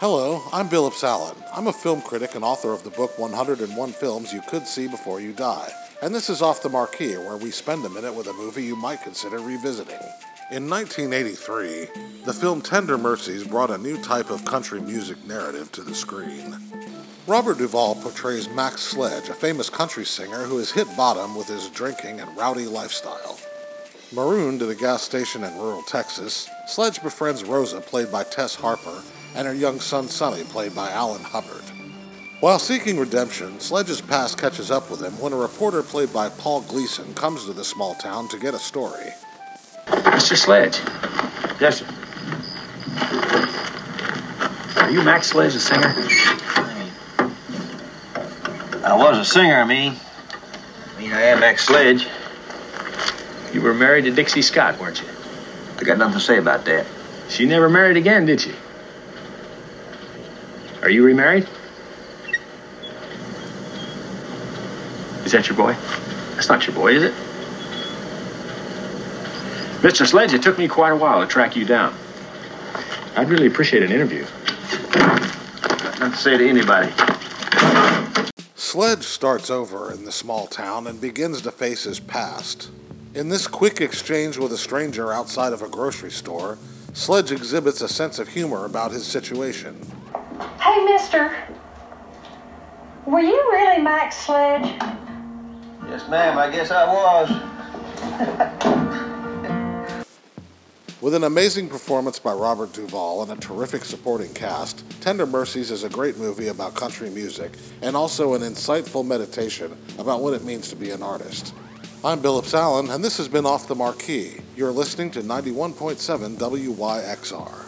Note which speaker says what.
Speaker 1: Hello, I'm Billups Allen. I'm a film critic and author of the book 101 Films You Could See Before You Die. And this is Off the Marquee, where we spend a minute with a movie you might consider revisiting. In 1983, the film Tender Mercies brought a new type of country music narrative to the screen. Robert Duvall portrays Mac Sledge, a famous country singer who has hit bottom with his drinking and rowdy lifestyle. Marooned at a gas station in rural Texas, Sledge befriends Rosa, played by Tess Harper, and her young son Sonny, played by Allan Hubbard. While seeking redemption, Sledge's past catches up with him when a reporter played by Paul Gleason comes to the small town to get a story.
Speaker 2: Mr. Sledge.
Speaker 3: Yes, sir.
Speaker 2: Are you Mac Sledge, the singer?
Speaker 3: I was a singer, I mean. I mean, I am Mac Sledge.
Speaker 2: You were married to Dixie Scott, weren't you?
Speaker 3: I got nothing to say about that.
Speaker 2: She never married again, did she? Are you remarried? Is that your boy? That's not your boy, is it? Mr. Sledge, it took me quite a while to track you down. I'd really appreciate an interview.
Speaker 3: Nothing to say to anybody.
Speaker 1: Sledge starts over in the small town and begins to face his past. In this quick exchange with a stranger outside of a grocery store, Sledge exhibits a sense of humor about his situation.
Speaker 4: Hey, mister. Were you really Mac Sledge?
Speaker 3: Yes, ma'am, I guess I was.
Speaker 1: With an amazing performance by Robert Duvall and a terrific supporting cast, Tender Mercies is a great movie about country music and also an insightful meditation about what it means to be an artist. I'm Billups Allen, and this has been Off the Marquee. You're listening to 91.7 WYXR.